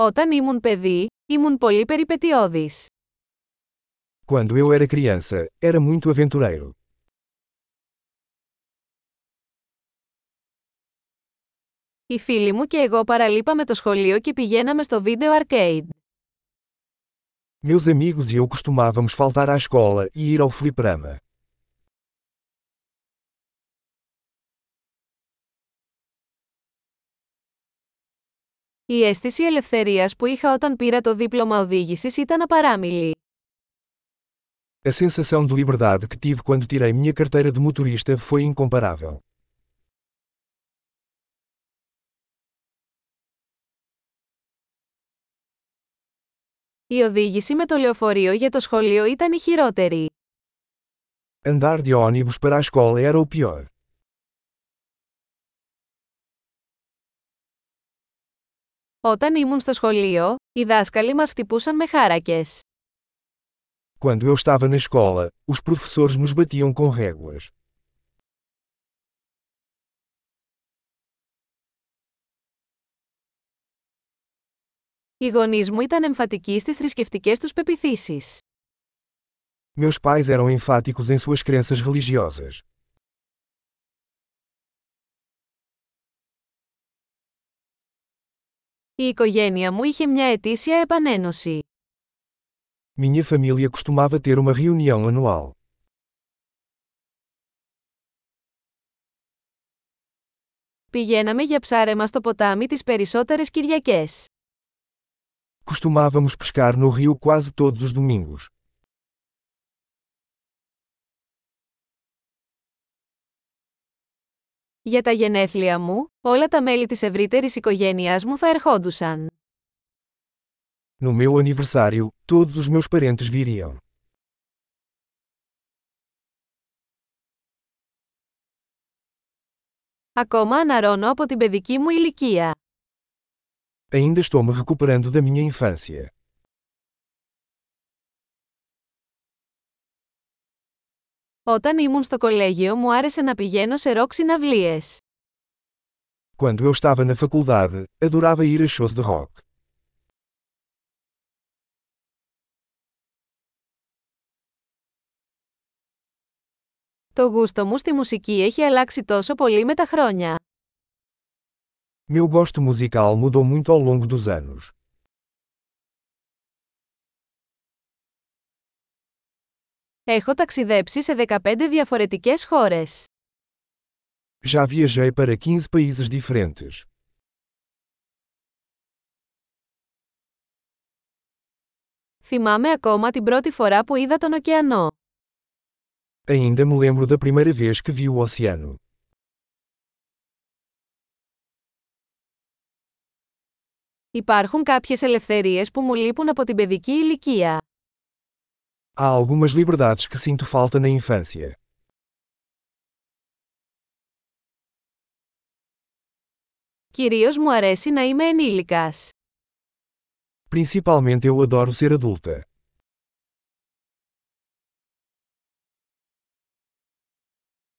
Όταν ήμουν παιδί, ήμουν πολύ περιπετειώδης. Quando eu era criança, era muito aventureiro. Οι φίλοι μου και εγώ παραλείπαμε το σχολείο και πηγαίναμε στο βίντεο arcade. Meus amigos e eu costumávamos faltar à escola e ir ao fliperama. Η αίσθηση ελευθερίας που είχα όταν πήρα το δίπλωμα οδήγησης ήταν απαράμιλη. A sensação de liberdade que tive quando tirei minha carteira de motorista foi incomparável. Η οδήγηση με το λεωφορείο για το σχολείο ήταν η χειρότερη. Andar de ônibus para a escola era o pior. Όταν ήμουν στο σχολείο, οι δάσκαλοι μας χτυπούσαν με χάρακες. Quando eu estava na escola, os professores nos batiam com réguas. Οι γονείς μου ήταν εμφατικοί στις θρησκευτικές τους πεπιθήσεις. Meus pais eram enfáticos em suas crenças religiosas. Η οικογένεια μου είχε μια ετήσια επανένωση. Minha família costumava ter uma reunião anual. Πηγαίναμε για ψάρεμα στο ποτάμι τις περισσότερες Κυριακές. Costumávamos pescar no rio quase todos os domingos. Για τα γενέθλια μου, όλα τα μέλη της ευρύτερης οικογένειάς μου θα ερχόντουσαν. No meu aniversário, todos os meus parentes viriam. Ακόμα αναρώνω από την παιδική μου ηλικία. Ainda estou me recuperando da minha infância. Όταν ήμουν στο κολέγιο μου άρεσε να πηγαίνω σε ροκ συναυλίες. Quando eu estava na faculdade, adorava ir a shows de rock. Το γούστο μου στη μουσική έχει αλλάξει τόσο πολύ με τα χρόνια. Meu gosto musical mudou muito ao longo dos anos. Έχω ταξιδέψει σε 15 διαφορετικές χώρες. Já viajei para 15 países diferentes. Θυμάμαι ακόμα την πρώτη φορά που είδα τον ωκεανό. Ainda me lembro da primeira vez que vi o oceano. Υπάρχουν κάποιες ελευθερίες που μου λείπουν από την παιδική ηλικία. Há algumas liberdades que sinto falta na infância. Κυρίως μου αρέσει να είμαι ενήλικας. Principalmente eu adoro ser adulta.